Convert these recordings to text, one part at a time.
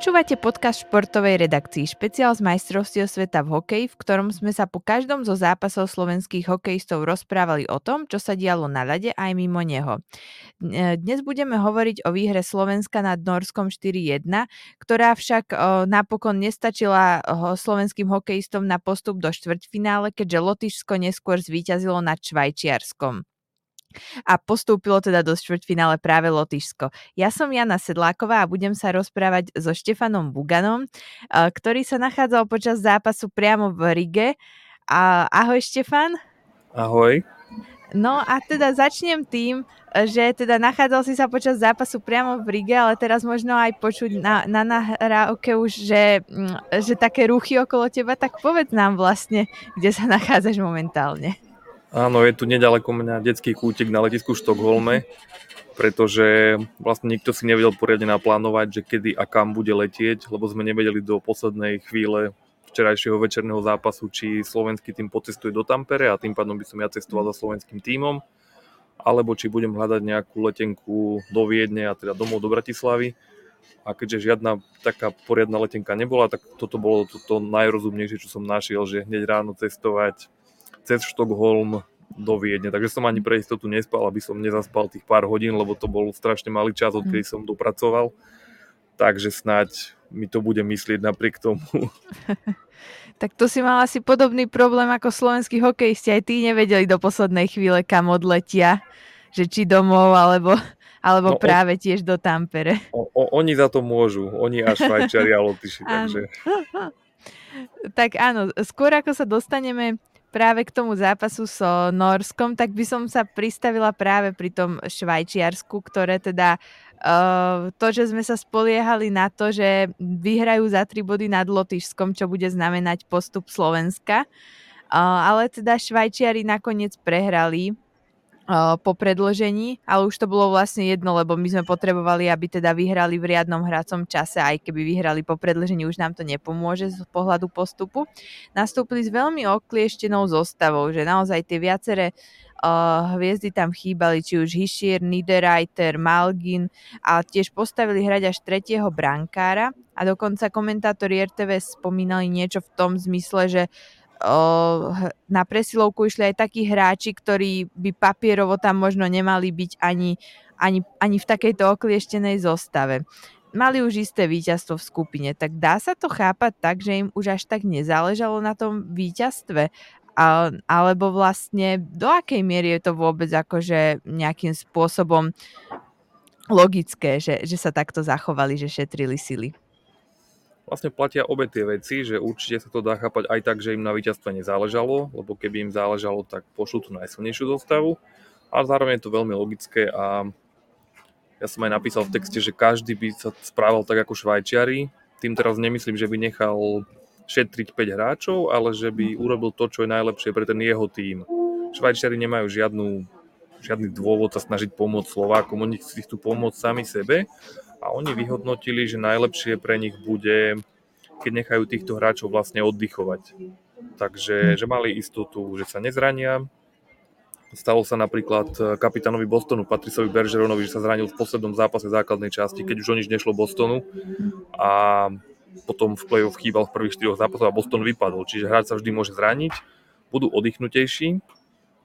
Počúvate podcast športovej redakcii špeciál z majstrovstiev sveta v hokeji, v ktorom sme sa po každom zo zápasov slovenských hokejistov rozprávali o tom, čo sa dialo na ľade aj mimo neho. Dnes budeme hovoriť o výhre Slovenska nad Norskom 4-1, ktorá však napokon nestačila slovenským hokejistom na postup do štvrťfinále, keďže Lotyšsko neskôr zvíťazilo nad Švajčiarskom a postúpilo teda do štvrťfinále práve Lotyšsko. Ja som Jana Sedláková a budem sa rozprávať so Štefanom Buganom, eh, ktorý sa nachádzal počas zápasu priamo v Rige. ahoj Štefan. Ahoj. No a teda začnem tým, že teda nachádzal si sa počas zápasu priamo v Rige, ale teraz možno aj počuť na, na nahrávke už, že, mm, že také ruchy okolo teba, tak povedz nám vlastne, kde sa nachádzaš momentálne. Áno, je tu nedaleko mňa detský kútik na letisku v Štokholme, pretože vlastne nikto si nevedel poriadne naplánovať, že kedy a kam bude letieť, lebo sme nevedeli do poslednej chvíle včerajšieho večerného zápasu, či slovenský tým pocestuje do Tampere a tým pádom by som ja cestoval za slovenským tímom, alebo či budem hľadať nejakú letenku do Viedne a teda domov do Bratislavy. A keďže žiadna taká poriadna letenka nebola, tak toto bolo to, to najrozumnejšie, čo som našiel, že hneď ráno cestovať cez Štokholm do Viedne. Takže som ani pre istotu nespal, aby som nezaspal tých pár hodín, lebo to bol strašne malý čas, odkedy som dopracoval. Takže snáď mi to bude myslieť napriek tomu. tak to si mal asi podobný problém ako slovenskí hokejisti. Aj tí nevedeli do poslednej chvíle, kam odletia. Že či domov, alebo, alebo no, práve on, tiež do Tampere. O, o, oni za to môžu. Oni a Švajčari a Lotyši. takže... tak áno, skôr ako sa dostaneme práve k tomu zápasu so Norskom, tak by som sa pristavila práve pri tom Švajčiarsku, ktoré teda uh, to, že sme sa spoliehali na to, že vyhrajú za tri body nad Lotyšskom, čo bude znamenať postup Slovenska. Uh, ale teda Švajčiari nakoniec prehrali po predložení, ale už to bolo vlastne jedno, lebo my sme potrebovali, aby teda vyhrali v riadnom hracom čase, aj keby vyhrali po predložení, už nám to nepomôže z pohľadu postupu. Nastúpili s veľmi oklieštenou zostavou, že naozaj tie viaceré uh, hviezdy tam chýbali, či už Hischier, Niederreiter, Malgin a tiež postavili hrať až tretieho brankára a dokonca komentátori RTV spomínali niečo v tom zmysle, že uh, na presilovku išli aj takí hráči, ktorí by papierovo tam možno nemali byť ani, ani, ani v takejto oklieštenej zostave. Mali už isté víťazstvo v skupine, tak dá sa to chápať tak, že im už až tak nezáležalo na tom víťazstve, alebo vlastne do akej miery je to vôbec akože nejakým spôsobom logické, že, že sa takto zachovali, že šetrili sily vlastne platia obe tie veci, že určite sa to dá chápať aj tak, že im na víťazstve nezáležalo, lebo keby im záležalo, tak pošlú tú najsilnejšiu zostavu. A zároveň je to veľmi logické a ja som aj napísal v texte, že každý by sa správal tak ako Švajčiari. Tým teraz nemyslím, že by nechal šetriť 5 hráčov, ale že by urobil to, čo je najlepšie pre ten jeho tým. Švajčiari nemajú žiadnu, žiadny dôvod sa snažiť pomôcť Slovákom, oni si chcú pomôcť sami sebe a oni vyhodnotili, že najlepšie pre nich bude, keď nechajú týchto hráčov vlastne oddychovať. Takže že mali istotu, že sa nezrania. Stalo sa napríklad kapitánovi Bostonu, Patricovi Bergeronovi, že sa zranil v poslednom zápase základnej časti, keď už o nič nešlo Bostonu a potom v play-off chýbal v prvých štyroch zápasoch a Boston vypadol. Čiže hráč sa vždy môže zraniť, budú oddychnutejší,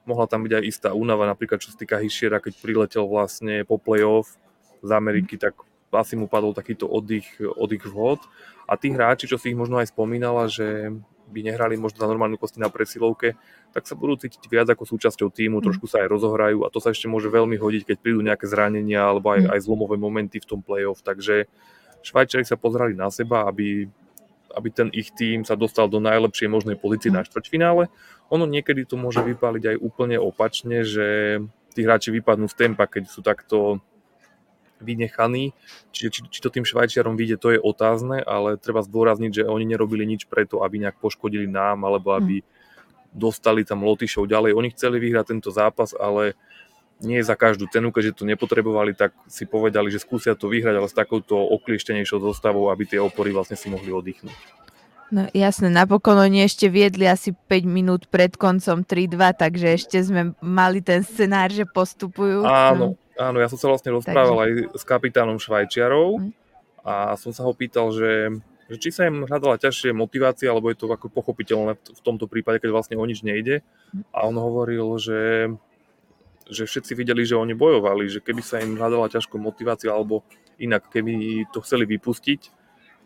mohla tam byť aj istá únava, napríklad čo sa týka Hischiera, keď priletel vlastne po play-off z Ameriky, tak asi mu padol takýto oddych, oddych vhod. A tí hráči, čo si ich možno aj spomínala, že by nehrali možno za normálnu kosti na presilovke, tak sa budú cítiť viac ako súčasťou týmu, mm. trošku sa aj rozohrajú a to sa ešte môže veľmi hodiť, keď prídu nejaké zranenia alebo aj, mm. aj zlomové momenty v tom play-off. Takže Švajčari sa pozerali na seba, aby, aby ten ich tým sa dostal do najlepšej možnej pozície mm. na štvrťfinále. Ono niekedy to môže vypáliť aj úplne opačne, že tí hráči vypadnú z tempa, keď sú takto vynechaný. Čiže či, či to tým Švajčiarom vyjde, to je otázne, ale treba zdôrazniť, že oni nerobili nič preto, aby nejak poškodili nám, alebo aby hm. dostali tam Lotyšov ďalej. Oni chceli vyhrať tento zápas, ale nie za každú cenu, keďže to nepotrebovali, tak si povedali, že skúsia to vyhrať, ale s takouto oklieštenejšou zostavou, aby tie opory vlastne si mohli oddychnúť. No jasne, napokon oni ešte viedli asi 5 minút pred koncom 3-2, takže ešte sme mali ten scenár, že postupujú. Áno, Áno, ja som sa vlastne rozprával Takže... aj s kapitánom Švajčiarov mm. a som sa ho pýtal, že, že či sa im hľadala ťažšie motivácia, alebo je to ako pochopiteľné v tomto prípade, keď vlastne o nič nejde. A on hovoril, že, že všetci videli, že oni bojovali, že keby sa im hľadala ťažko motivácia, alebo inak, keby to chceli vypustiť,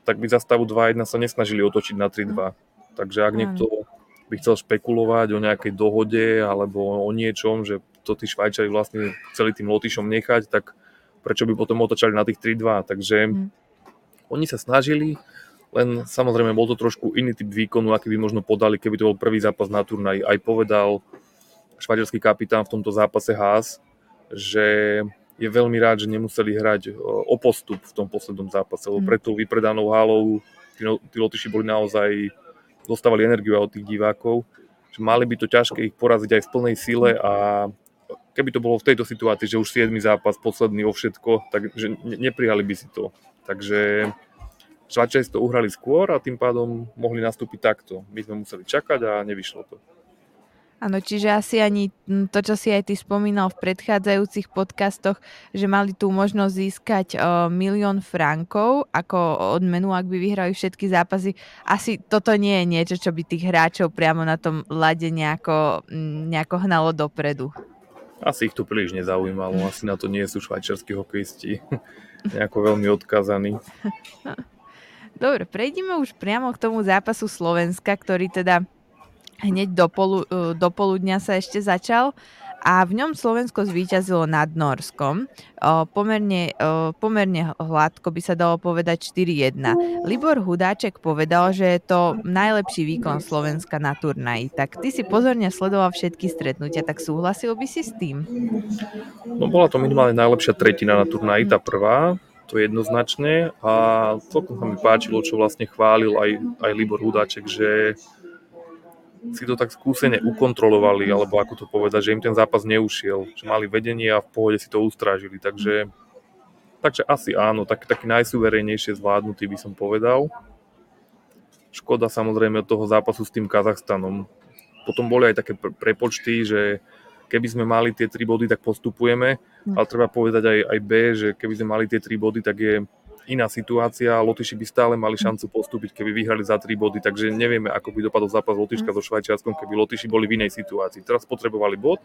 tak by za stavu 2-1 sa nesnažili otočiť na 3-2. Takže ak niekto by chcel špekulovať o nejakej dohode alebo o niečom, že to tí Švajčari vlastne chceli tým Lotyšom nechať, tak prečo by potom otočali na tých 3-2. Takže mm. oni sa snažili, len samozrejme bol to trošku iný typ výkonu, aký by možno podali, keby to bol prvý zápas na turnaj. Aj povedal švajčiarsky kapitán v tomto zápase Haas, že je veľmi rád, že nemuseli hrať o postup v tom poslednom zápase, lebo mm. pred tou vypredanou halou tí, tí Lotyši boli naozaj, dostávali energiu od tých divákov, že mali by to ťažké ich poraziť aj v plnej sile a keby to bolo v tejto situácii, že už 7 zápas, posledný o všetko, takže neprijali by si to. Takže Švajčiari to uhrali skôr a tým pádom mohli nastúpiť takto. My sme museli čakať a nevyšlo to. Áno, čiže asi ani to, čo si aj ty spomínal v predchádzajúcich podcastoch, že mali tú možnosť získať o, milión frankov ako odmenu, ak by vyhrali všetky zápasy. Asi toto nie je niečo, čo by tých hráčov priamo na tom lade nejako, nejako hnalo dopredu. Asi ich to príliš nezaujímalo, asi na to nie sú švajčiarskí hokejisti nejako veľmi odkazaní. Dobre, prejdeme už priamo k tomu zápasu Slovenska, ktorý teda hneď do, polu, do poludnia sa ešte začal a v ňom Slovensko zvíťazilo nad Norskom. O, pomerne, o, pomerne hladko by sa dalo povedať 4-1. Libor Hudáček povedal, že je to najlepší výkon Slovenska na turnaji. Tak ty si pozorne sledoval všetky stretnutia, tak súhlasil by si s tým? No bola to minimálne najlepšia tretina na turnaji, tá prvá to jednoznačne a celkom sa mi páčilo, čo vlastne chválil aj, aj Libor Hudáček, že si to tak skúsene ukontrolovali, alebo ako to povedať, že im ten zápas neušiel, že mali vedenie a v pohode si to ustrážili, takže, takže asi áno, tak, taký najsuverénnejšie zvládnutý by som povedal. Škoda samozrejme od toho zápasu s tým Kazachstanom. Potom boli aj také prepočty, že keby sme mali tie tri body, tak postupujeme, hm. ale treba povedať aj, aj B, že keby sme mali tie tri body, tak je iná situácia. Lotyši by stále mali šancu postúpiť, keby vyhrali za 3 body, takže nevieme, ako by dopadol zápas Lotyška so Švajčiarskom, keby Lotyši boli v inej situácii. Teraz potrebovali bod,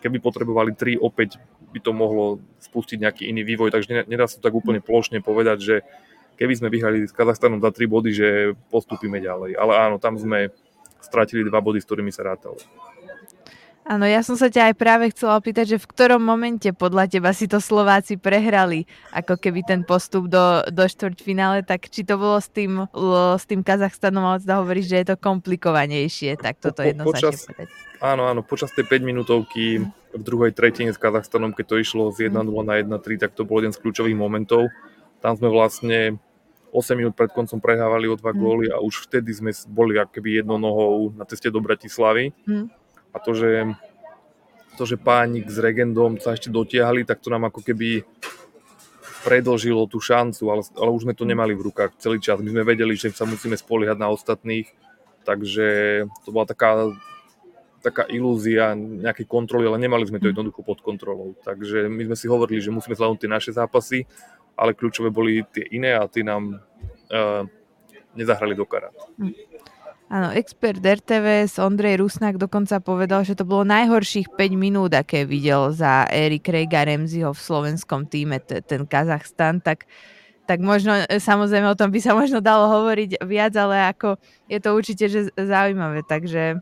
keby potrebovali 3, opäť by to mohlo spustiť nejaký iný vývoj, takže nedá sa tak úplne plošne povedať, že keby sme vyhrali s Kazachstanom za 3 body, že postupíme ďalej. Ale áno, tam sme stratili 2 body, s ktorými sa rátalo. Áno, ja som sa ťa aj práve chcela opýtať, že v ktorom momente podľa teba si to Slováci prehrali, ako keby ten postup do, do štvrťfinále, tak či to bolo s tým, s tým Kazachstanom, ale teda hovoríš, že je to komplikovanejšie, tak toto po, počas, povedať. Áno, áno, počas tej 5 minútovky v druhej tretine s Kazachstanom, keď to išlo z 1-0 mm. na 1-3, tak to bol jeden z kľúčových momentov. Tam sme vlastne 8 minút pred koncom prehávali o dva mm. góly a už vtedy sme boli akoby jednou nohou na ceste do Bratislavy. Mm a to, že, to, že pánik s Regendom sa ešte dotiahli, tak to nám ako keby predlžilo tú šancu, ale, ale už sme to nemali v rukách celý čas. My sme vedeli, že sa musíme spoliehať na ostatných, takže to bola taká, taká ilúzia nejakej kontroly, ale nemali sme to jednoducho pod kontrolou. Takže my sme si hovorili, že musíme zvládnuť tie naše zápasy, ale kľúčové boli tie iné a tie nám uh, nezahrali do karát. Hm. Áno, expert RTVS Ondrej Rusnak dokonca povedal, že to bolo najhorších 5 minút, aké videl za éry Craiga Remziho v slovenskom týme, t- ten Kazachstan, tak, tak možno, e, samozrejme o tom by sa možno dalo hovoriť viac, ale ako je to určite že zaujímavé, takže,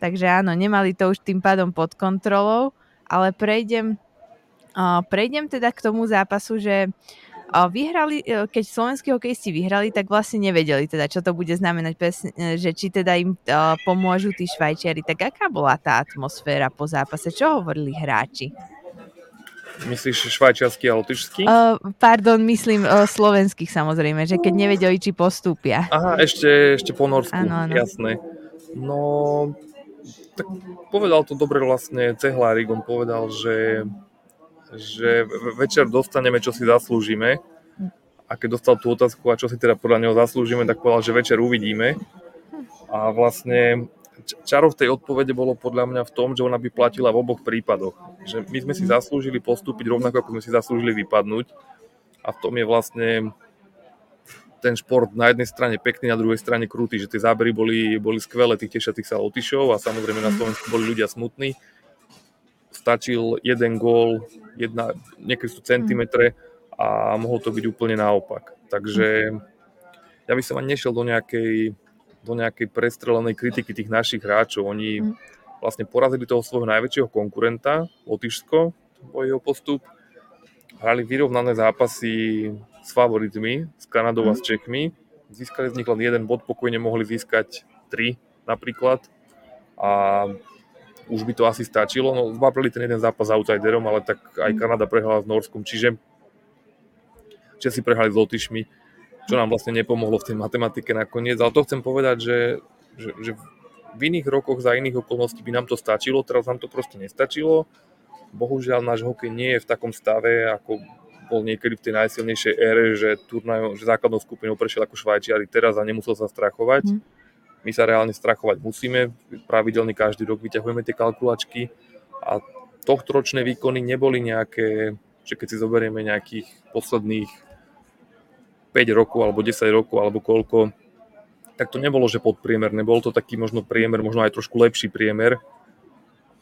takže áno, nemali to už tým pádom pod kontrolou, ale prejdem, uh, prejdem teda k tomu zápasu, že uh, vyhrali, e, keď slovenskí hokejisti vyhrali, tak vlastne nevedeli teda, čo to bude znamenať, e, že či teda im uh, pomôžu tí Švajčiari. Tak aká bola tá atmosféra po zápase? Čo hovorili hráči? Myslíš švajčiarsky a lotyšský? Uh, pardon, myslím uh, slovenských samozrejme, že keď nevedeli, či postúpia. Aha, ešte, ešte po Norsku, ano, ano. jasné. No, tak povedal to dobre vlastne Cehlárik, on povedal, že že večer dostaneme, čo si zaslúžime. A keď dostal tú otázku, a čo si teda podľa neho zaslúžime, tak povedal, že večer uvidíme. A vlastne čarov tej odpovede bolo podľa mňa v tom, že ona by platila v oboch prípadoch. Že my sme si zaslúžili postúpiť rovnako, ako sme si zaslúžili vypadnúť. A v tom je vlastne ten šport na jednej strane pekný, na druhej strane krutý, že tie zábery boli, boli skvelé, tých tešatých sa Lotyšov a samozrejme na mhm. Slovensku boli ľudia smutní. Stačil jeden gól, jedna, niekedy sú centimetre a mohlo to byť úplne naopak. Takže ja by som ani nešiel do nejakej, do nejakej prestrelenej kritiky tých našich hráčov. Oni mhm. vlastne porazili toho svojho najväčšieho konkurenta, Lotyšsko, o jeho postup. Hrali vyrovnané zápasy s favoritmi, s Kanadou a s mhm. Čechmi. Získali z nich len jeden bod, pokojne mohli získať tri napríklad. A už by to asi stačilo. No, zbavili ten jeden zápas outsiderom, ale tak aj. Kanada prehrala s Norskom, čiže Česi prehrali s Lotyšmi, čo nám vlastne nepomohlo v tej matematike nakoniec. Ale to chcem povedať, že, že, že v iných rokoch za iných okolností by nám to stačilo, teraz nám to proste nestačilo. Bohužiaľ náš hokej nie je v takom stave, ako bol niekedy v tej najsilnejšej ére, že, turnaj, že základnou skupinou prešiel ako Švajčiari teraz a nemusel sa strachovať. Mm. My sa reálne strachovať musíme, pravidelne každý rok vyťahujeme tie kalkulačky a tohtoročné výkony neboli nejaké, že keď si zoberieme nejakých posledných 5 rokov alebo 10 rokov alebo koľko, tak to nebolo, že podpriemerné, bol to taký možno priemer, možno aj trošku lepší priemer,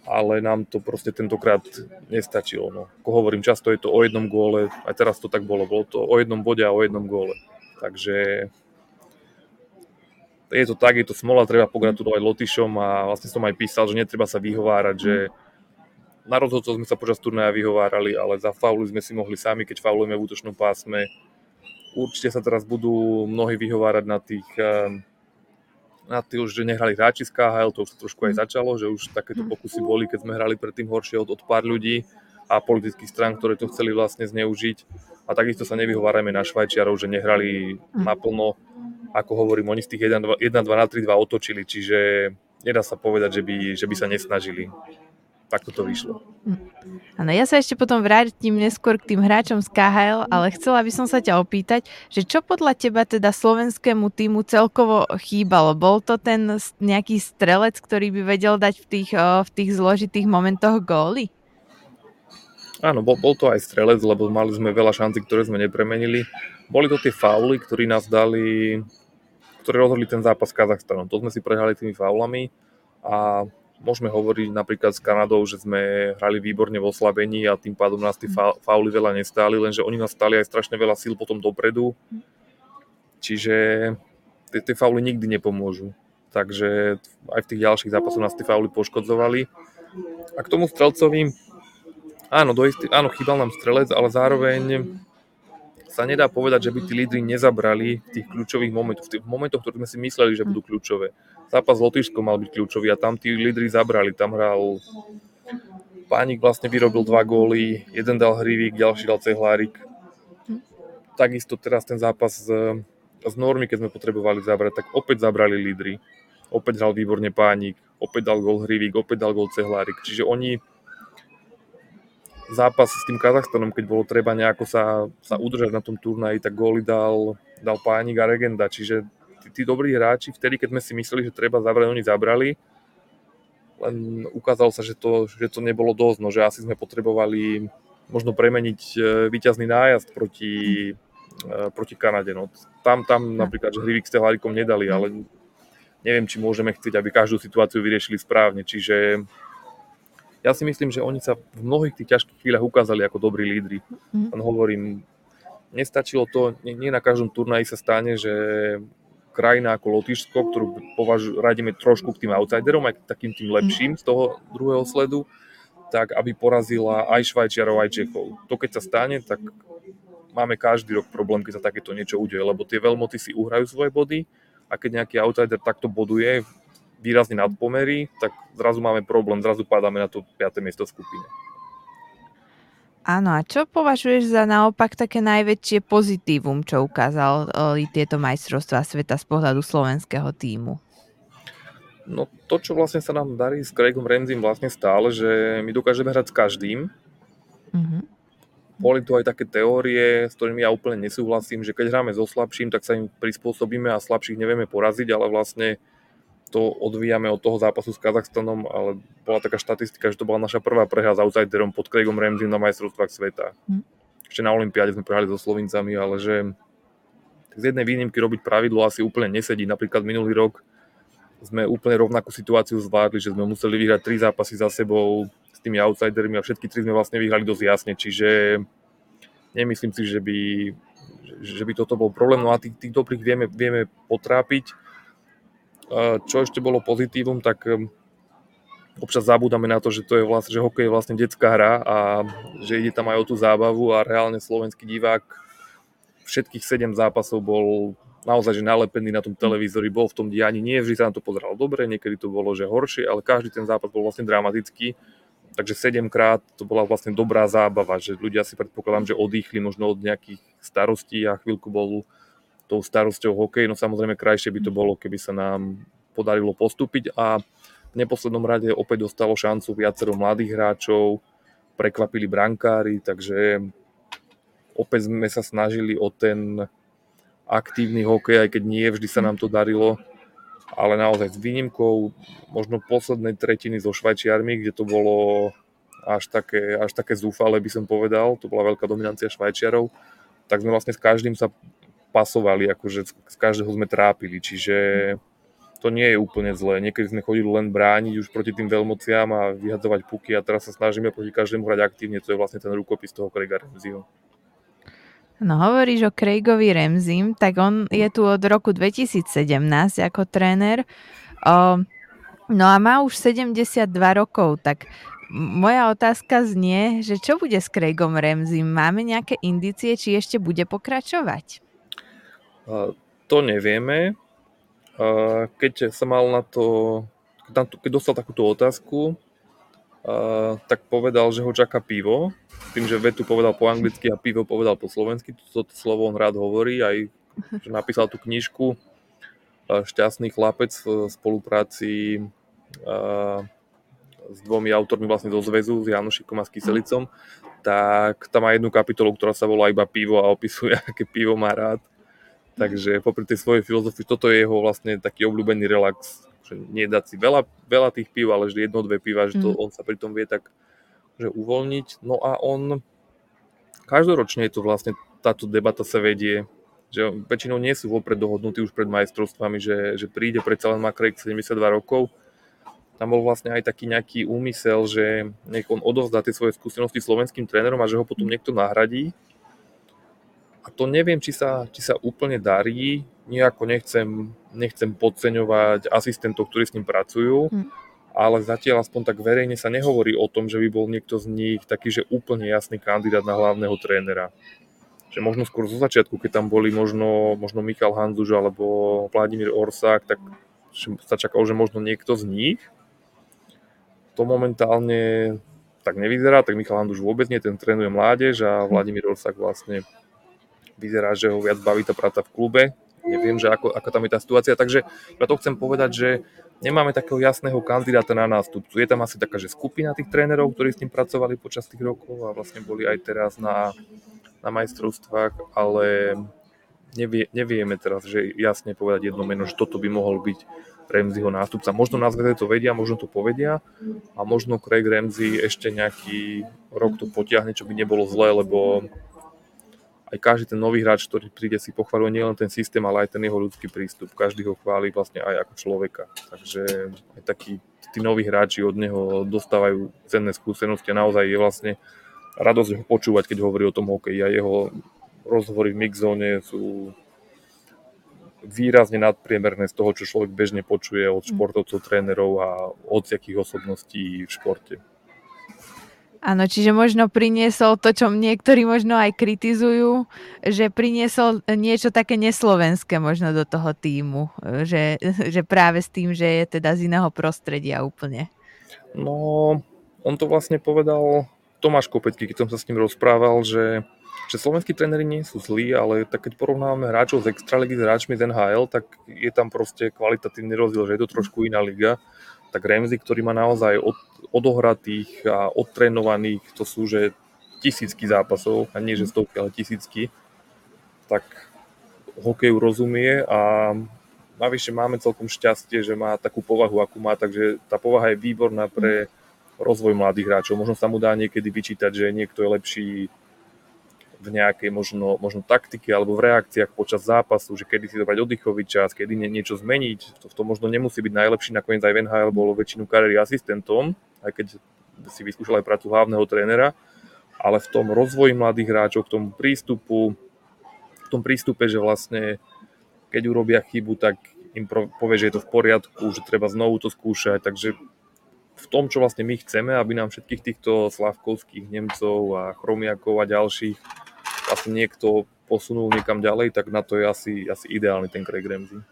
ale nám to proste tentokrát nestačilo. No. Ako hovorím, často je to o jednom góle, aj teraz to tak bolo, bolo to o jednom bode a o jednom góle. Takže je to tak, je to smola, treba pogratulovať Lotyšom a vlastne som aj písal, že netreba sa vyhovárať, že na rozhodcov sme sa počas turnaja vyhovárali, ale za faulu sme si mohli sami, keď faulujeme v útočnom pásme. Určite sa teraz budú mnohí vyhovárať na tých ehm, na tým, že nehrali hráči z KHL, to už trošku aj mhm. začalo, že už takéto mhm. pokusy boli, keď sme hrali predtým horšie od, od pár ľudí a politických strán, ktoré to chceli vlastne zneužiť. A takisto sa nevyhovárajme na Švajčiarov, že nehrali mhm. naplno, ako hovorím, oni z tých 1-2 na 3-2 otočili, čiže nedá sa povedať, že by, že by sa nesnažili takto to vyšlo. Áno, ja sa ešte potom vrátim neskôr k tým hráčom z KHL, ale chcela by som sa ťa opýtať, že čo podľa teba teda slovenskému týmu celkovo chýbalo? Bol to ten nejaký strelec, ktorý by vedel dať v tých, v tých zložitých momentoch góly? Áno, bol, bol to aj strelec, lebo mali sme veľa šancí, ktoré sme nepremenili. Boli to tie fauly, ktorí nás dali, ktoré rozhodli ten zápas s Kazachstanom. To sme si prehrali tými faulami a Môžeme hovoriť napríklad s Kanadou, že sme hrali výborne v oslabení a tým pádom nás tí fauly veľa nestáli, lenže oni nás stáli aj strašne veľa síl potom dopredu. Čiže tie, tie fauly nikdy nepomôžu. Takže aj v tých ďalších zápasoch nás tie fauly poškodzovali. A k tomu strelcovi, áno, do istý, áno, chýbal nám strelec, ale zároveň sa nedá povedať, že by tí lídry nezabrali v tých kľúčových momentoch, v tých momentoch, ktoré sme si mysleli, že budú kľúčové. Zápas s Lotyšskom mal byť kľúčový a tam tí lídry zabrali. Tam hral Pánik vlastne vyrobil dva góly, jeden dal Hrivík, ďalší dal Cehlárik. Takisto teraz ten zápas z, z Normy, keď sme potrebovali zabrať, tak opäť zabrali lídry. Opäť hral výborne Pánik, opäť dal gól Hrivík, opäť dal gól Cehlárik. Čiže oni zápas s tým Kazachstanom, keď bolo treba nejako sa, sa udržať na tom turnaji, tak góly dal, dal Pánik a Regenda. Čiže tí, tí dobrí hráči, vtedy, keď sme si mysleli, že treba zabrať, oni zabrali. Len ukázalo sa, že to, že to nebolo dosť, no, že asi sme potrebovali možno premeniť e, víťazný nájazd proti, e, proti Kanade. No. Tam, tam napríklad, že Hrivik s Tehlárikom nedali, ale neviem, či môžeme chcieť, aby každú situáciu vyriešili správne. Čiže ja si myslím, že oni sa v mnohých tých ťažkých chvíľach ukázali ako dobrí lídry. Mm. Len hovorím, nestačilo to, nie, nie na každom turnaji sa stane, že krajina ako Lotyšsko, ktorú považu, radíme trošku k tým outsiderom, aj k takým tým lepším z toho druhého sledu, tak aby porazila aj Švajčiarov, aj Čechov. To keď sa stane, tak máme každý rok problém, keď sa takéto niečo udeje, lebo tie veľmoty si uhrajú svoje body a keď nejaký outsider takto boduje výrazne nadpomerí, tak zrazu máme problém, zrazu padáme na to 5. miesto v skupine. Áno, a čo považuješ za naopak také najväčšie pozitívum, čo ukázal tieto majstrovstvá sveta z pohľadu slovenského týmu? No to, čo vlastne sa nám darí s Craigom Ramseym vlastne stále, že my dokážeme hrať s každým. Mm-hmm. Boli tu aj také teórie, s ktorými ja úplne nesúhlasím, že keď hráme so slabším, tak sa im prispôsobíme a slabších nevieme poraziť, ale vlastne to odvíjame od toho zápasu s Kazachstanom, ale bola taká štatistika, že to bola naša prvá prehra s outsiderom pod Craigom Ramsey na majstrovstvách sveta. Hm. Ešte na Olympiáde sme prehrali so Slovincami, ale že z jednej výnimky robiť pravidlo asi úplne nesedí. Napríklad minulý rok sme úplne rovnakú situáciu zvládli, že sme museli vyhrať tri zápasy za sebou s tými outsidermi a všetky tri sme vlastne vyhrali dosť jasne, čiže nemyslím si, že by, že by toto bol problém. No a tých, tých dobrých vieme, vieme potrápiť. Čo ešte bolo pozitívum, tak um, občas zabúdame na to, že to je vlastne, že hokej je vlastne detská hra a že ide tam aj o tú zábavu a reálne slovenský divák všetkých 7 zápasov bol naozaj že nalepený na tom televízori, bol v tom dianí. Nie vždy sa na to pozeralo dobre, niekedy to bolo že horšie, ale každý ten zápas bol vlastne dramatický. Takže 7 krát to bola vlastne dobrá zábava, že ľudia si predpokladám, že odýchli možno od nejakých starostí a chvíľku bol tou starosťou hokej. No samozrejme krajšie by to bolo, keby sa nám podarilo postúpiť a v neposlednom rade opäť dostalo šancu viacero mladých hráčov, prekvapili brankári, takže opäť sme sa snažili o ten aktívny hokej, aj keď nie vždy sa nám to darilo, ale naozaj s výnimkou možno poslednej tretiny so Švajčiarmi, kde to bolo až také, až také zúfale, by som povedal, to bola veľká dominancia Švajčiarov, tak sme vlastne s každým sa pasovali, akože z každého sme trápili, čiže to nie je úplne zlé. Niekedy sme chodili len brániť už proti tým veľmociam a vyhadzovať puky a teraz sa snažíme proti každému hrať aktívne, to je vlastne ten rukopis toho Craiga Ramseyho. No hovoríš o Craigovi Remzim, tak on je tu od roku 2017 ako tréner. O, no a má už 72 rokov, tak moja otázka znie, že čo bude s Craigom Remzim? Máme nejaké indície, či ešte bude pokračovať? To nevieme. Keď sa mal na to, keď dostal takúto otázku, tak povedal, že ho čaká pivo tým, že vetu povedal po anglicky a pivo povedal po slovensky, toto slovo on rád hovorí, aj že napísal tú knižku Šťastný chlapec v spolupráci s dvomi autormi vlastne zo zväzu, s Janošikom a s Kyselicom, tak tam má jednu kapitolu, ktorá sa volá iba pivo a opisuje, aké pivo má rád. Takže popri tej svojej filozofii, toto je jeho vlastne taký obľúbený relax, že nie dať si veľa, veľa tých pív, ale že jedno, dve piva, že to, mm. on sa pri tom vie tak že uvoľniť. No a on, každoročne je to vlastne, táto debata sa vedie, že väčšinou nie sú vopred dohodnutí už pred majstrovstvami, že, že príde predsa len Craig 72 rokov. Tam bol vlastne aj taký nejaký úmysel, že nech on odovzdá tie svoje skúsenosti slovenským trénerom a že ho potom niekto nahradí. A to neviem, či sa, či sa úplne darí. Nijako nechcem, nechcem podceňovať asistentov, ktorí s ním pracujú, hm ale zatiaľ aspoň tak verejne sa nehovorí o tom, že by bol niekto z nich taký, že úplne jasný kandidát na hlavného trénera. Že možno skôr zo začiatku, keď tam boli možno, možno Michal Hanzuž alebo Vladimír Orsák, tak sa čakalo, že možno niekto z nich. To momentálne tak nevyzerá, tak Michal Hanzuž vôbec nie, ten trénuje mládež a Vladimír Orsák vlastne vyzerá, že ho viac baví tá práca v klube. Neviem, že ako, ako tam je tá situácia, takže ja to chcem povedať, že nemáme takého jasného kandidáta na nástupcu. Je tam asi taká, že skupina tých trénerov, ktorí s ním pracovali počas tých rokov a vlastne boli aj teraz na, na majstrovstvách, ale nevie, nevieme teraz, že jasne povedať jedno meno, že toto by mohol byť Ramseyho nástupca. Možno zvede to vedia, možno to povedia a možno Craig Ramsey ešte nejaký rok to potiahne, čo by nebolo zlé, lebo aj každý ten nový hráč, ktorý príde, si pochvaluje nielen ten systém, ale aj ten jeho ľudský prístup. Každý ho chváli vlastne aj ako človeka. Takže aj takí tí noví hráči od neho dostávajú cenné skúsenosti a naozaj je vlastne radosť ho počúvať, keď hovorí o tom hokeji a jeho rozhovory v mixzóne sú výrazne nadpriemerné z toho, čo človek bežne počuje od športovcov, trénerov a od jakých osobností v športe. Áno, čiže možno priniesol to, čo niektorí možno aj kritizujú, že priniesol niečo také neslovenské možno do toho týmu, že, že práve s tým, že je teda z iného prostredia úplne. No, on to vlastne povedal Tomáš Kopecký, keď som sa s ním rozprával, že, že slovenskí tréneri nie sú zlí, ale tak keď porovnávame hráčov z Extraligy s hráčmi z NHL, tak je tam proste kvalitatívny rozdiel, že je to trošku iná liga tak Ramsey, ktorý má naozaj od, odohratých a odtrénovaných, to sú že tisícky zápasov, a nie že stovky, ale tisícky, tak hokeju rozumie a navyše máme celkom šťastie, že má takú povahu, akú má, takže tá povaha je výborná pre rozvoj mladých hráčov. Možno sa mu dá niekedy vyčítať, že niekto je lepší v nejakej možno, možno taktike alebo v reakciách počas zápasu, že kedy si dobrať oddychový čas, kedy nie, niečo zmeniť. To, to možno nemusí byť najlepší, nakoniec aj v NHL bolo väčšinu kariéry asistentom, aj keď si vyskúšal aj prácu hlavného trénera, ale v tom rozvoji mladých hráčov, k tomu prístupu, v tom prístupe, že vlastne keď urobia chybu, tak im povie, že je to v poriadku, že treba znovu to skúšať, takže v tom, čo vlastne my chceme, aby nám všetkých týchto Slavkovských Nemcov a Chromiakov a ďalších vlastne niekto posunul niekam ďalej, tak na to je asi, asi ideálny ten Craig Ramsey.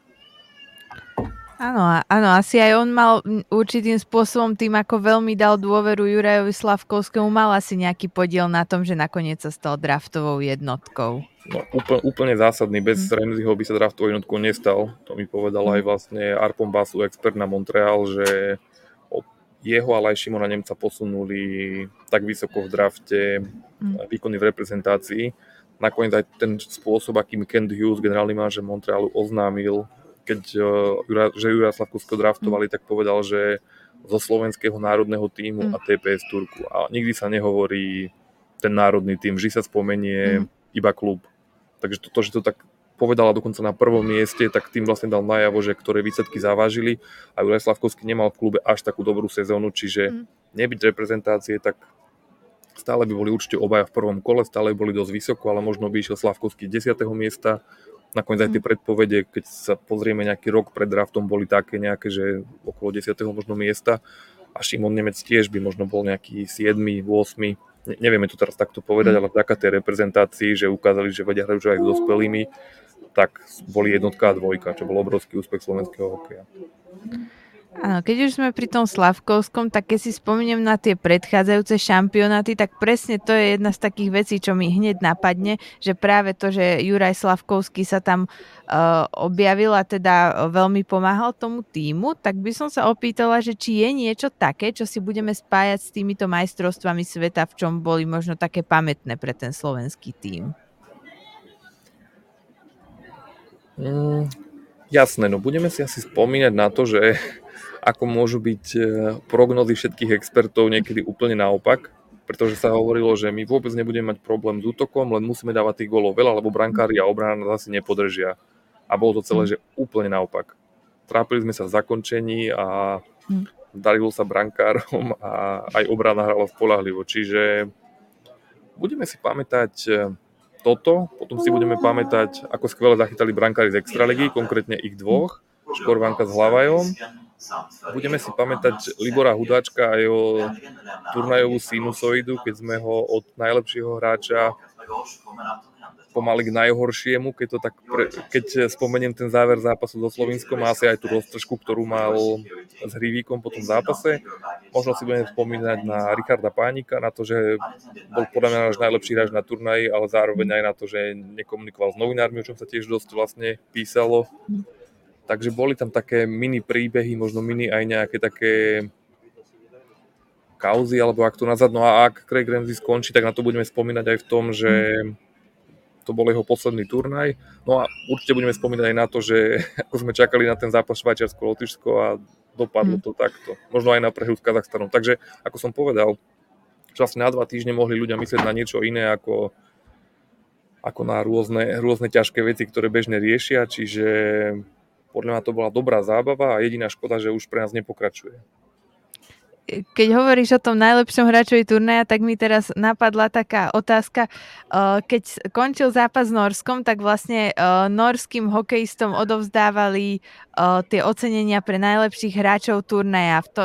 Áno, áno, asi aj on mal určitým spôsobom tým, ako veľmi dal dôveru Jurajovi Slavkovskému, mal asi nejaký podiel na tom, že nakoniec sa stal draftovou jednotkou. No, úplne, úplne zásadný, bez hmm. Ramseyho by sa draftovou jednotkou nestal. To mi povedal hmm. aj vlastne Arpon Basu, expert na Montreal, že jeho, ale aj Šimona Nemca posunuli tak vysoko v drafte mm. výkony v reprezentácii. Nakoniec aj ten spôsob, akým Kent Hughes, generálny manažer Montrealu, oznámil, keď uh, že Jura Slavkovsko draftovali, mm. tak povedal, že zo slovenského národného týmu mm. a TPS Turku. A nikdy sa nehovorí ten národný tým, vždy sa spomenie mm. iba klub. Takže to, to, že to tak povedala dokonca na prvom mieste, tak tým vlastne dal najavo, že ktoré výsledky zavážili a Juraj Slavkovský nemal v klube až takú dobrú sezónu, čiže mm. nebyť reprezentácie, tak stále by boli určite obaja v prvom kole, stále by boli dosť vysoko, ale možno by išiel Slavkovský 10. miesta. Nakoniec aj tie mm. predpovede, keď sa pozrieme nejaký rok pred draftom, boli také nejaké, že okolo 10. možno miesta a Šimon Nemec tiež by možno bol nejaký 7. 8 nevieme to teraz takto povedať, mm. ale vďaka tej reprezentácii, že ukázali, že vedia hrať už aj s dospelými, tak boli jednotka a dvojka, čo bol obrovský úspech slovenského hokeja. Áno, keď už sme pri tom Slavkovskom, tak keď si spomeniem na tie predchádzajúce šampionáty, tak presne to je jedna z takých vecí, čo mi hneď napadne, že práve to, že Juraj Slavkovský sa tam uh, objavil a teda veľmi pomáhal tomu týmu, tak by som sa opýtala, že či je niečo také, čo si budeme spájať s týmito majstrovstvami sveta, v čom boli možno také pamätné pre ten slovenský tým. Mm, jasné, no budeme si asi spomínať na to, že ako môžu byť e, prognozy všetkých expertov niekedy úplne naopak, pretože sa hovorilo, že my vôbec nebudeme mať problém s útokom, len musíme dávať tých golov veľa, lebo brankári a obrana nás asi nepodržia. A bolo to celé, mm. že úplne naopak. Trápili sme sa v zakončení a mm. darilo sa brankárom a aj obrana hrala spolahlivo. Čiže budeme si pamätať e, toto, potom si budeme pamätať, ako skvele zachytali brankári z Extraligy, konkrétne ich dvoch, Škorvanka s Hlavajom. Budeme si pamätať Libora Hudáčka a jeho turnajovú sinusoidu, keď sme ho od najlepšieho hráča pomaly k najhoršiemu, keď, to tak pre, keď spomeniem ten záver zápasu so Slovinskom, má asi aj tú roztržku, ktorú mal s Hrivíkom po tom zápase. Možno si budeme spomínať na Richarda Pánika, na to, že bol podľa mňa náš najlepší hráč na turnaji, ale zároveň aj na to, že nekomunikoval s novinármi, o čom sa tiež dosť vlastne písalo. Takže boli tam také mini príbehy, možno mini aj nejaké také kauzy, alebo ak to nazad, no a ak Craig Ramsey skončí, tak na to budeme spomínať aj v tom, že to bol jeho posledný turnaj. No a určite budeme spomínať aj na to, že ako sme čakali na ten zápas Švajčiarsko-Lotyšsko a dopadlo hmm. to takto. Možno aj na prehru s Kazachstanom. Takže, ako som povedal, vlastne na dva týždne mohli ľudia myslieť na niečo iné ako, ako na rôzne, rôzne ťažké veci, ktoré bežne riešia, čiže podľa mňa to bola dobrá zábava a jediná škoda, že už pre nás nepokračuje keď hovoríš o tom najlepšom hráčovi turnaja, tak mi teraz napadla taká otázka. Keď končil zápas s Norskom, tak vlastne norským hokejistom odovzdávali tie ocenenia pre najlepších hráčov turnaja. V, to,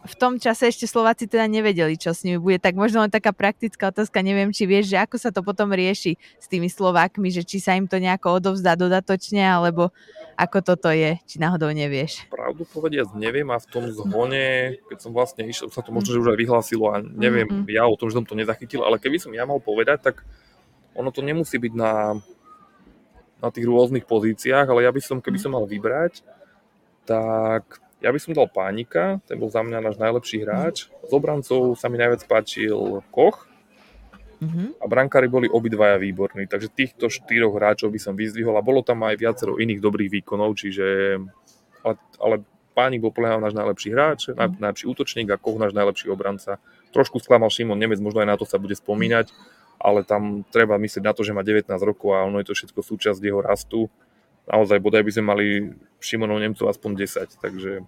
v tom čase ešte Slováci teda nevedeli, čo s nimi bude. Tak možno len taká praktická otázka, neviem, či vieš, že ako sa to potom rieši s tými Slovákmi, že či sa im to nejako odovzdá dodatočne, alebo ako toto je, či náhodou nevieš. Pravdu povediac neviem a v tom zhone, keď som vlastne išiel, sa to možno, že už aj vyhlásilo a neviem mm-hmm. ja o tom, že som to nezachytil, ale keby som ja mal povedať, tak ono to nemusí byť na, na tých rôznych pozíciách, ale ja by som, keby som mal vybrať, tak ja by som dal Pánika, ten bol za mňa náš najlepší hráč. Z obrancov sa mi najviac páčil Koch. A brankári boli obidvaja výborní, takže týchto štyroch hráčov by som vyzdvihol a bolo tam aj viacero iných dobrých výkonov, čiže ale, ale Pánik bol podľa náš najlepší hráč, uh-huh. najlepší útočník a Koch náš najlepší obranca. Trošku sklamal Šimon Nemec, možno aj na to sa bude spomínať, ale tam treba myslieť na to, že má 19 rokov a ono je to všetko súčasť jeho rastu. Naozaj bodaj by sme mali Šimonov Nemcov aspoň 10, takže,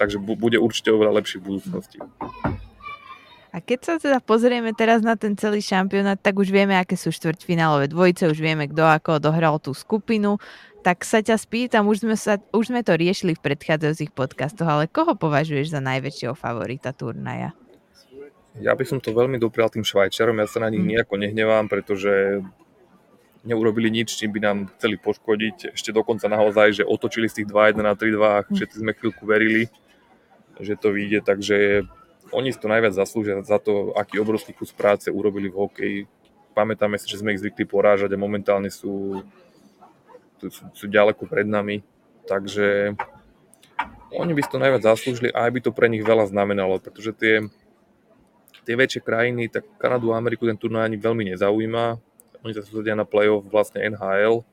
takže bude určite oveľa lepší v budúcnosti. A keď sa teda pozrieme teraz na ten celý šampionát, tak už vieme, aké sú štvrťfinálové dvojice, už vieme, kto ako dohral tú skupinu. Tak sa ťa spýtam, už sme, sa, už sme to riešili v predchádzajúcich podcastoch, ale koho považuješ za najväčšieho favorita turnaja? Ja by som to veľmi doprial tým Švajčarom, ja sa na nich mm. nejako nehnevám, pretože neurobili nič, čím by nám chceli poškodiť. Ešte dokonca naozaj, že otočili z tých 2-1 na 3-2 a mm. všetci sme chvíľku verili, že to vyjde, takže oni si to najviac zaslúžia za to, aký obrovský kus práce urobili v hokeji. Pamätáme si, že sme ich zvykli porážať a momentálne sú, sú, sú ďaleko pred nami, takže oni by si to najviac zaslúžili a aj by to pre nich veľa znamenalo, pretože tie tie väčšie krajiny, tak Kanadu a Ameriku ten turnaj ani veľmi nezaujíma. Oni sa sústredia na playoff vlastne NHL.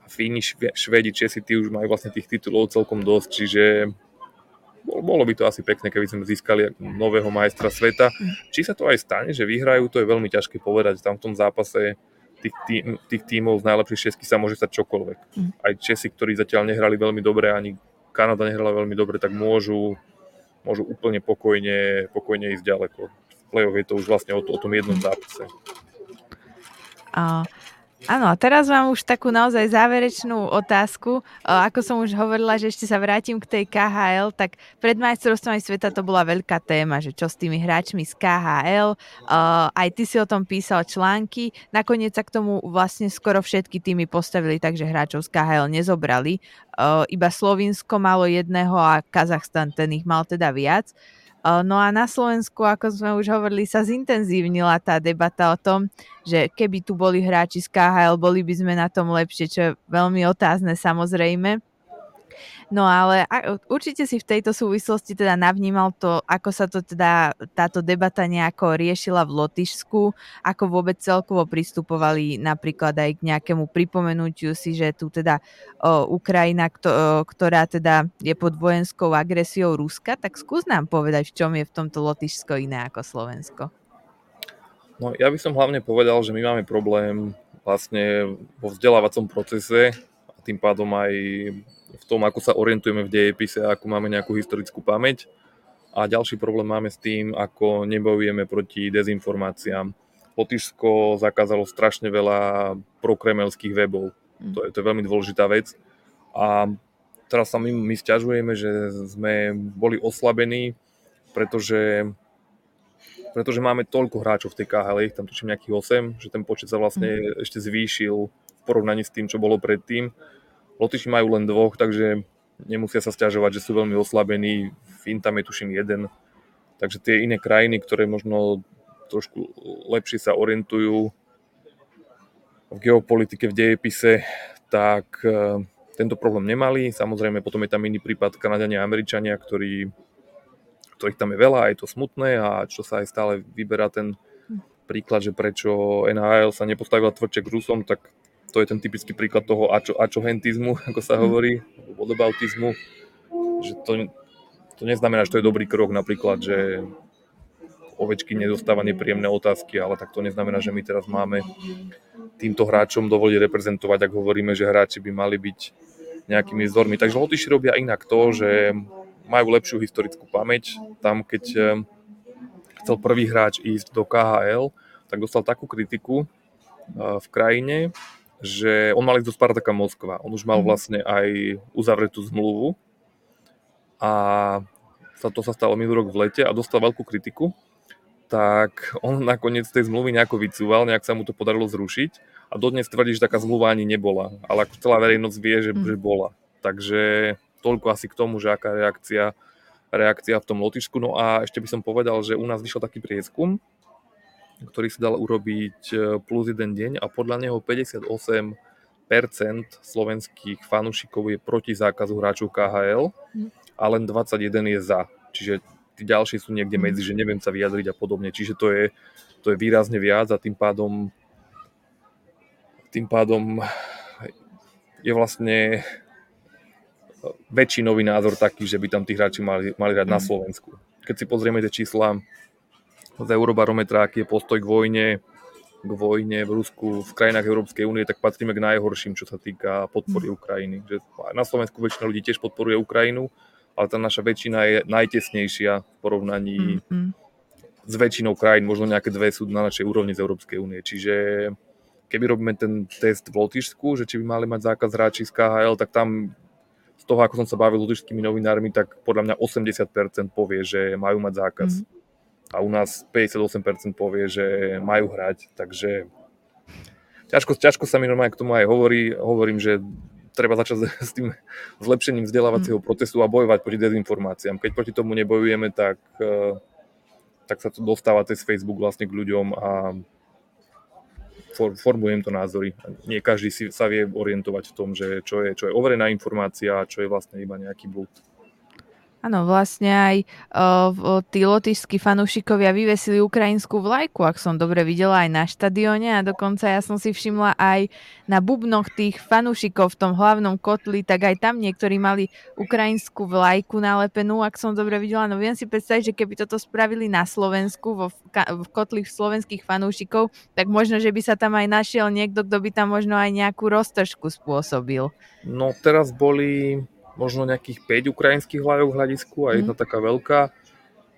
A Fíni, Švedi, Česi, tí už majú vlastne tých titulov celkom dosť, čiže bolo by to asi pekné, keby sme získali nového majstra sveta. Či sa to aj stane, že vyhrajú, to je veľmi ťažké povedať. Tam v tom zápase tých, tým, tých tímov z najlepších šestky sa môže stať čokoľvek. Mm. Aj Česi, ktorí zatiaľ nehrali veľmi dobre, ani Kanada nehrala veľmi dobre, tak môžu môžu úplne pokojne, pokojne ísť ďaleko. V play-off je to už vlastne o, o tom jednom zápase. A, áno, a teraz mám už takú naozaj záverečnú otázku. Ako som už hovorila, že ešte sa vrátim k tej KHL, tak pred majstrovstvami sveta to bola veľká téma, že čo s tými hráčmi z KHL. Aj ty si o tom písal články. Nakoniec sa k tomu vlastne skoro všetky týmy postavili, takže hráčov z KHL nezobrali iba Slovinsko malo jedného a Kazachstan ten ich mal teda viac. No a na Slovensku, ako sme už hovorili, sa zintenzívnila tá debata o tom, že keby tu boli hráči z KHL, boli by sme na tom lepšie, čo je veľmi otázne samozrejme. No ale určite si v tejto súvislosti teda navnímal to, ako sa to teda táto debata nejako riešila v Lotyšsku, ako vôbec celkovo pristupovali napríklad aj k nejakému pripomenutiu si, že tu teda o, Ukrajina, kto, o, ktorá teda je pod vojenskou agresiou Ruska, tak skús nám povedať, v čom je v tomto Lotyšsko iné ako Slovensko. No ja by som hlavne povedal, že my máme problém vlastne vo vzdelávacom procese a tým pádom aj v tom, ako sa orientujeme v dejepise, ako máme nejakú historickú pamäť. A ďalší problém máme s tým, ako nebojujeme proti dezinformáciám. Lotyšsko zakázalo strašne veľa prokremelských webov. Mm. To je, to je veľmi dôležitá vec. A teraz sa my, my stiažujeme, že sme boli oslabení, pretože, pretože máme toľko hráčov v tej KHL, ich tam tuším nejakých 8, že ten počet sa vlastne mm. ešte zvýšil v porovnaní s tým, čo bolo predtým. Lotyši majú len dvoch, takže nemusia sa stiažovať, že sú veľmi oslabení. Fín tam je tuším jeden. Takže tie iné krajiny, ktoré možno trošku lepšie sa orientujú v geopolitike, v dejepise, tak e, tento problém nemali. Samozrejme, potom je tam iný prípad Kanadania a Američania, ktorí, ktorých tam je veľa a je to smutné a čo sa aj stále vyberá ten príklad, že prečo NHL sa nepostavila tvrdšie k Rusom, tak to je ten typický príklad toho ačo, ačohentizmu, ako sa hovorí, vodobautizmu, že to, to neznamená, že to je dobrý krok, napríklad, že ovečky nedostáva nepríjemné otázky, ale tak to neznamená, že my teraz máme týmto hráčom dovoliť reprezentovať, ak hovoríme, že hráči by mali byť nejakými vzormi. Takže Lotyši robia inak to, že majú lepšiu historickú pamäť. Tam, keď eh, chcel prvý hráč ísť do KHL, tak dostal takú kritiku eh, v krajine, že on mal ísť do Spartaka Moskva. On už mal mhm. vlastne aj uzavretú zmluvu a sa to sa stalo minulý rok v lete a dostal veľkú kritiku, tak on nakoniec tej zmluvy nejako vycúval, nejak sa mu to podarilo zrušiť a dodnes tvrdí, že taká zmluva ani nebola, ale ako celá verejnosť vie, že, mm. že bola. Takže toľko asi k tomu, že aká reakcia, reakcia v tom Lotyšsku. No a ešte by som povedal, že u nás vyšiel taký prieskum, ktorý sa dal urobiť e, plus jeden deň a podľa neho 58% slovenských fanúšikov je proti zákazu hráčov KHL mhm. a len 21 je za. Čiže tí ďalší sú niekde mhm. medzi, že neviem sa vyjadriť a podobne. Čiže to je, to je výrazne viac a tým pádom tým pádom je vlastne väčšinový názor taký, že by tam tí hráči mali, mali hrať na mhm. Slovensku. Keď si pozrieme tie čísla z Eurobarometra, aký je postoj k vojne, k vojne v Rusku v krajinách Európskej únie, tak patríme k najhorším, čo sa týka podpory mm. Ukrajiny. Že na Slovensku väčšina ľudí tiež podporuje Ukrajinu, ale tá naša väčšina je najtesnejšia v porovnaní mm-hmm. s väčšinou krajín, možno nejaké dve sú na našej úrovni z Európskej únie. Čiže keby robíme ten test v Lotyšsku, že či by mali mať zákaz hráči z KHL, tak tam z toho, ako som sa bavil s lotyšskými novinármi, tak podľa mňa 80% povie, že majú mať zákaz. Mm a u nás 58% povie, že majú hrať, takže ťažko, ťažko sa mi normálne k tomu aj hovorí. Hovorím, že treba začať s tým zlepšením vzdelávacieho mm. procesu a bojovať proti dezinformáciám. Keď proti tomu nebojujeme, tak, eh, tak sa to dostáva cez Facebook vlastne k ľuďom a formujem to názory. Nie každý si sa vie orientovať v tom, že čo je, čo je overená informácia a čo je vlastne iba nejaký blúd. Áno, vlastne aj uh, tí lotišskí fanúšikovia vyvesili ukrajinskú vlajku, ak som dobre videla aj na štadióne a dokonca ja som si všimla aj na bubnoch tých fanúšikov v tom hlavnom kotli, tak aj tam niektorí mali ukrajinskú vlajku nalepenú, ak som dobre videla. No viem si predstaviť, že keby toto spravili na Slovensku, vo, v kotli slovenských fanúšikov, tak možno, že by sa tam aj našiel niekto, kto by tam možno aj nejakú roztržku spôsobil. No teraz boli možno nejakých 5 ukrajinských vlajok v hľadisku a jedna mm. taká veľká.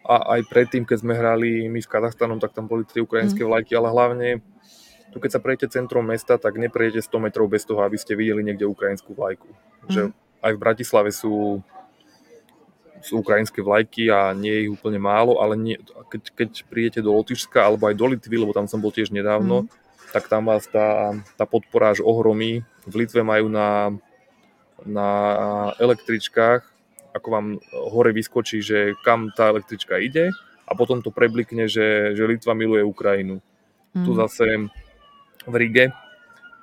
A aj predtým, keď sme hrali my s Kazachstanom, tak tam boli tri ukrajinské mm. vlajky, ale hlavne tu keď sa prejdete centrom mesta, tak neprejdete 100 metrov bez toho, aby ste videli niekde ukrajinskú vlajku. Mm. Že aj v Bratislave sú, sú ukrajinské vlajky a nie je ich úplne málo, ale nie, keď, keď prídete do Lotyšska alebo aj do Litvy, lebo tam som bol tiež nedávno, mm. tak tam vás tá, tá podpora až ohromí. V Litve majú na na električkách, ako vám hore vyskočí, že kam tá električka ide a potom to preblikne, že, že Litva miluje Ukrajinu. Mm. Tu mhm. zase v Rige,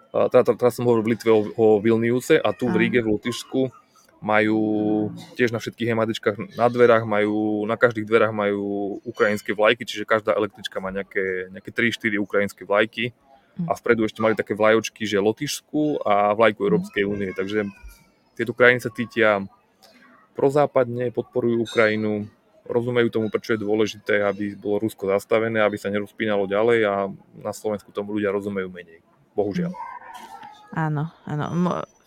teda, teraz som hovoril v Litve o, o Vilniuse a tu v Rige v Lotyšsku majú tiež na všetkých hematičkách na dverách majú, na každých dverách majú ukrajinské vlajky, čiže každá električka má nejaké, nejaké 3-4 ukrajinské vlajky a vpredu ešte mali také vlajočky, že Lotyšsku a vlajku Európskej únie, takže tieto krajiny sa cítia prozápadne, podporujú Ukrajinu, rozumejú tomu, prečo je dôležité, aby bolo Rusko zastavené, aby sa nerozpínalo ďalej a na Slovensku tomu ľudia rozumejú menej. Bohužiaľ. Áno, áno.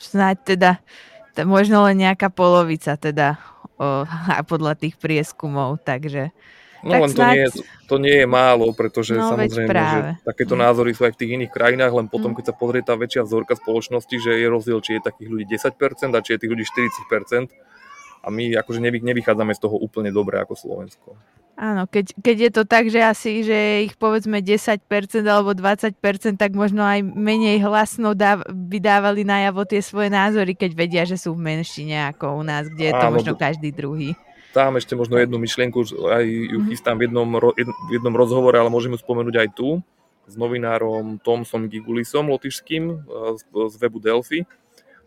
Snáď teda možno len nejaká polovica teda o, a podľa tých prieskumov, takže No tak len snáď... to, nie je, to nie je málo, pretože no, samozrejme, že takéto mm. názory sú aj v tých iných krajinách, len potom, mm. keď sa pozrie tá väčšia vzorka spoločnosti, že je rozdiel, či je takých ľudí 10% a či je tých ľudí 40%. A my akože nevy, nevychádzame z toho úplne dobre ako Slovensko. Áno, keď, keď je to tak, že asi, že ich povedzme 10% alebo 20%, tak možno aj menej hlasno dáv, by dávali najavo tie svoje názory, keď vedia, že sú v menšine ako u nás, kde je to Áno, možno každý druhý tam ešte možno jednu myšlienku, aj ju mhm. chystám v jednom, v jednom rozhovore, ale môžem ju spomenúť aj tu, s novinárom Tomsom Gigulisom, lotišským, e, z webu Delphi.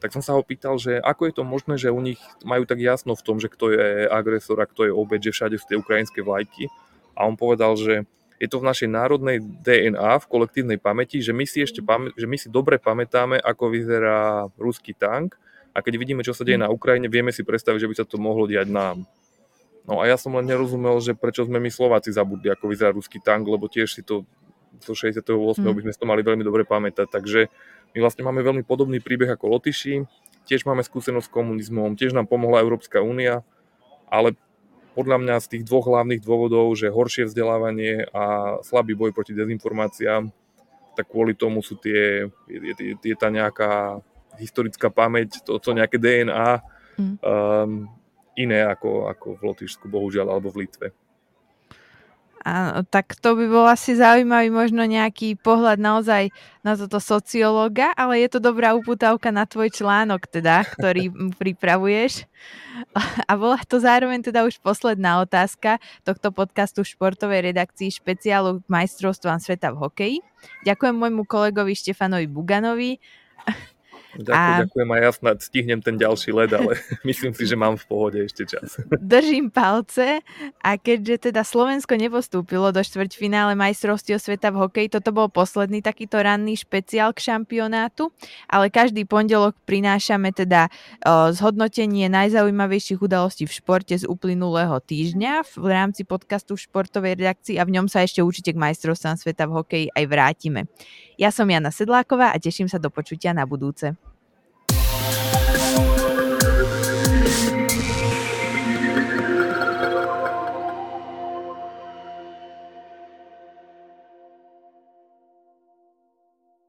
Tak som sa ho pýtal, že ako je to možné, že u nich majú tak jasno v tom, že kto je agresor a kto je obeď, že všade sú tie ukrajinské vlajky. A on povedal, že je to v našej národnej DNA, v kolektívnej pamäti, že my si ešte pamä- že my si dobre pamätáme, ako vyzerá ruský tank a keď vidíme, čo sa deje mhm. na Ukrajine, vieme si predstaviť, že by sa to mohlo diať nám. No a ja som len nerozumel, že prečo sme my Slováci zabudli, ako vyzerá ruský tank, lebo tiež si to zo 68. Mm. by sme to mali veľmi dobre pamätať. Takže my vlastne máme veľmi podobný príbeh ako Lotyši, tiež máme skúsenosť s komunizmom, tiež nám pomohla Európska únia, ale podľa mňa z tých dvoch hlavných dôvodov, že horšie vzdelávanie a slabý boj proti dezinformáciám, tak kvôli tomu sú tie, je, je, je tá nejaká historická pamäť, to, to nejaké DNA, mm. um, iné ako, ako v Lotyšsku, bohužiaľ, alebo v Litve. Áno, tak to by bol asi zaujímavý možno nejaký pohľad naozaj na toto sociológa, ale je to dobrá uputávka na tvoj článok teda, ktorý pripravuješ. A bola to zároveň teda už posledná otázka tohto podcastu športovej redakcii špeciálu majstrovstvám sveta v hokeji. Ďakujem môjmu kolegovi Štefanovi Buganovi Ďakujem, a... ďakujem a ja snad stihnem ten ďalší led, ale myslím si, že mám v pohode ešte čas. Držím palce a keďže teda Slovensko nepostúpilo do štvrťfinále majstrovstiev sveta v hokeji, toto bol posledný takýto ranný špeciál k šampionátu, ale každý pondelok prinášame teda zhodnotenie najzaujímavejších udalostí v športe z uplynulého týždňa v rámci podcastu v športovej redakcii a v ňom sa ešte určite k majstrovstvám sveta v hokeji aj vrátime. Ja som Jana Sedláková a teším sa do počutia na budúce.